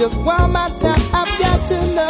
just one more time. I've got to know.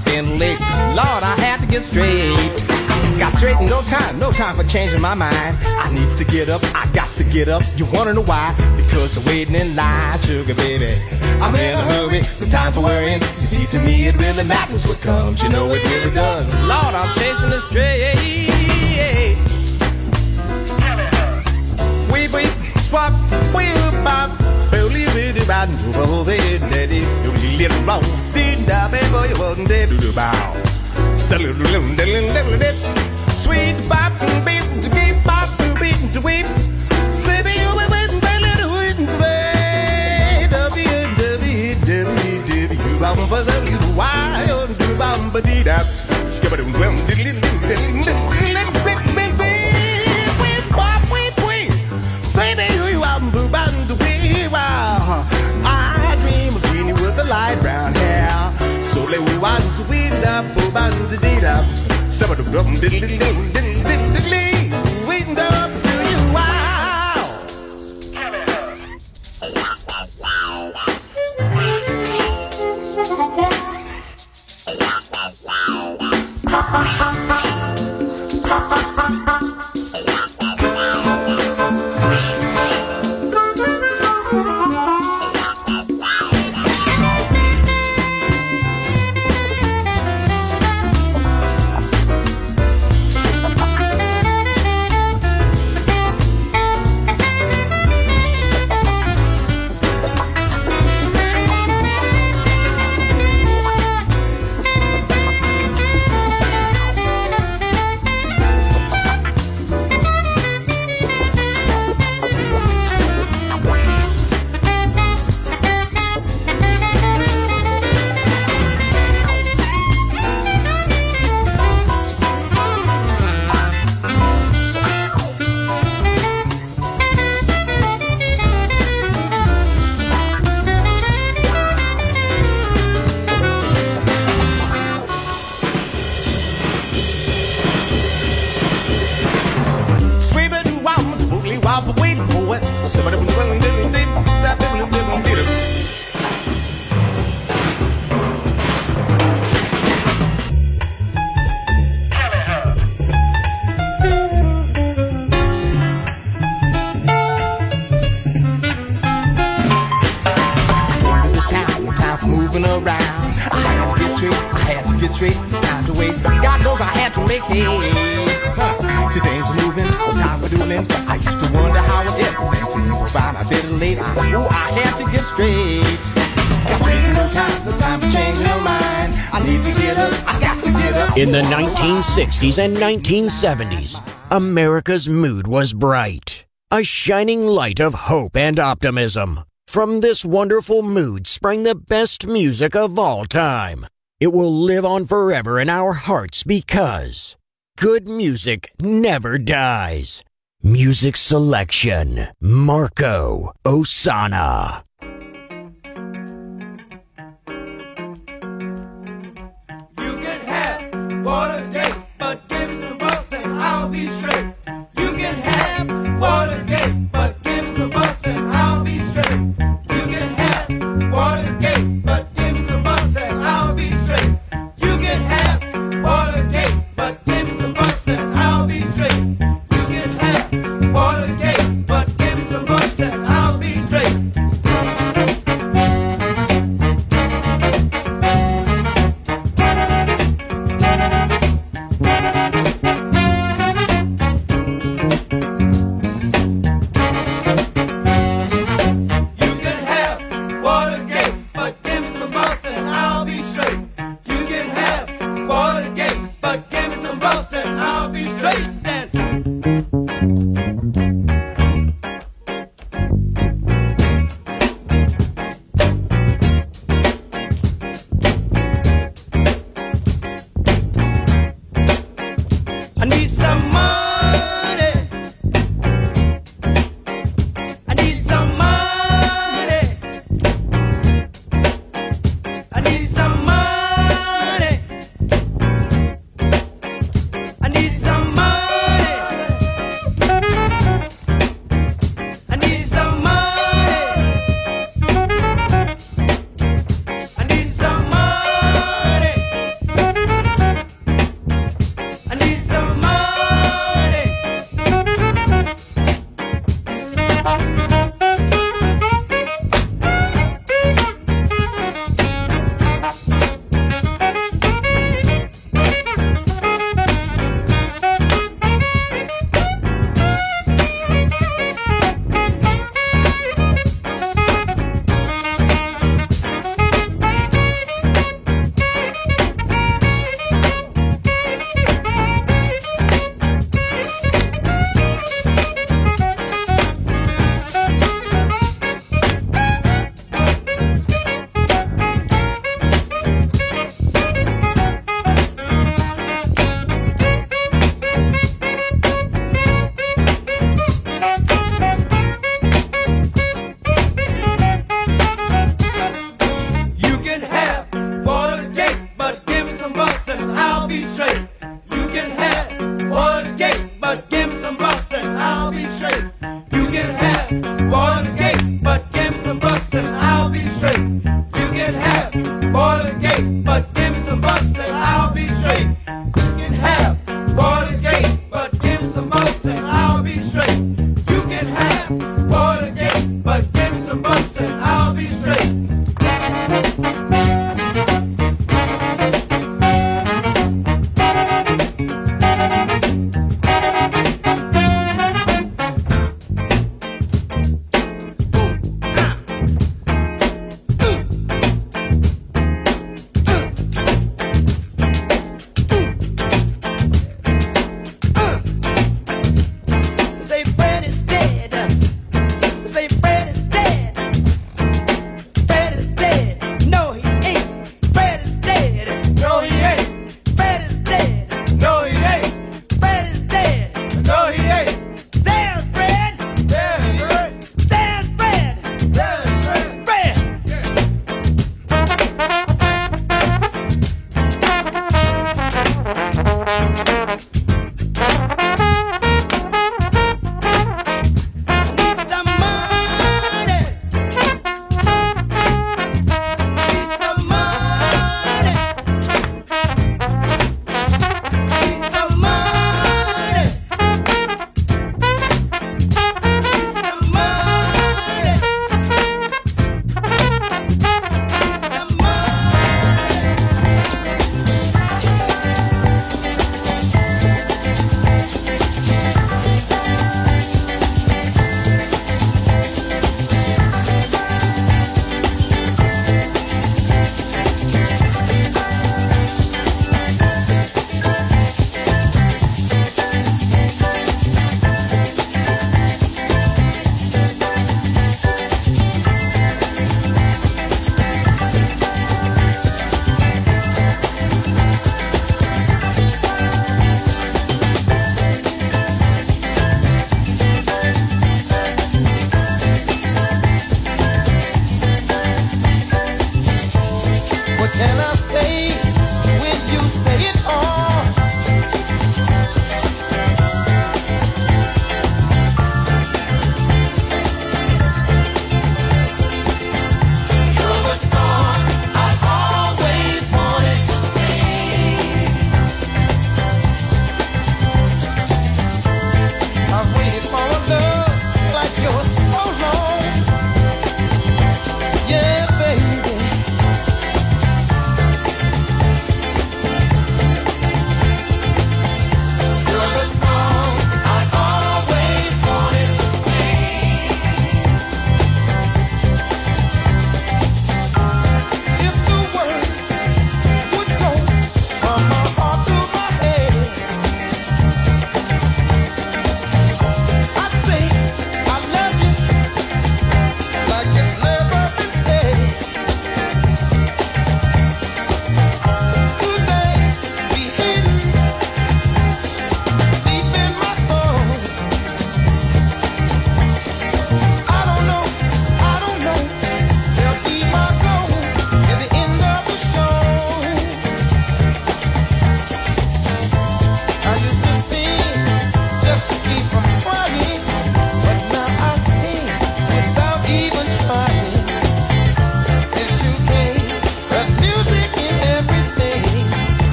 I've been. Lord, I had to get straight. Got straight in no time, no time for changing my mind. I needs to get up, I got to get up. You wanna know why? Because the waiting in line, sugar baby. I'm in a hurry, no time for worrying. You see, to me it really matters what comes. You know it really does. Lord, I'm chasing the straight. Weep, swap, weep, bop. Daddy. You wrong. Sit down, baby, you wasn't dead bow. Sweet bop, beep, to keep bop, to beat, to weep. You be waiting, belly, to wait, babe. W, W, W, W. Bop, bop, you why, you do, bop, ba, dee, da. Skip it, wham, Of the dum, no time to waste. God knows I had to make haste. See things are moving, time doodling. I used to wonder how would everything seem around. I better late, I had to get straight. In the 1960s and 1970s, America's mood was bright, a shining light of hope and optimism. From this wonderful mood sprang the best music of all time. It will live on forever in our hearts because good music never dies. Music selection Marco Ossanna. You can have Watergate,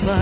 Forever.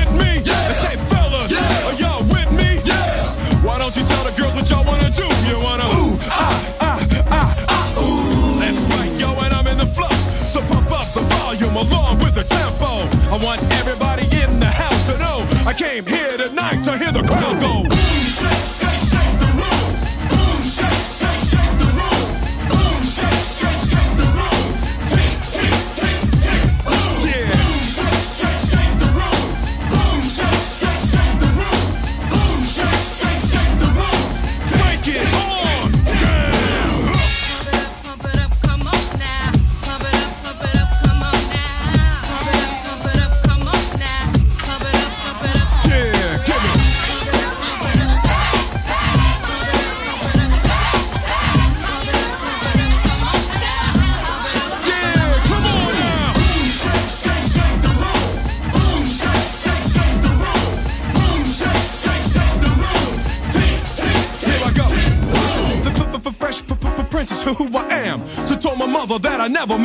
came here tonight to hear the crowd.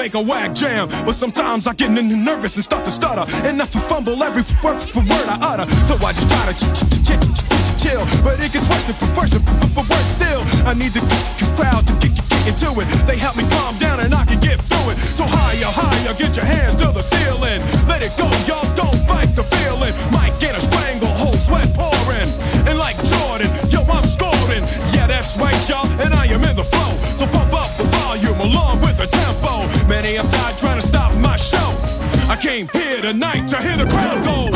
Make a whack jam. But sometimes I get nervous and start to stutter. And I fumble every word for word I utter. So I just try to ch- ch- ch- ch- ch- ch- chill. But it gets worse and worse and worse still. I need the crowd to get into it. They help me calm down and I can get through it. So higher, higher, get your hands to the ceiling. Let it go, have died trying to stop my show. I came here tonight to hear the crowd go.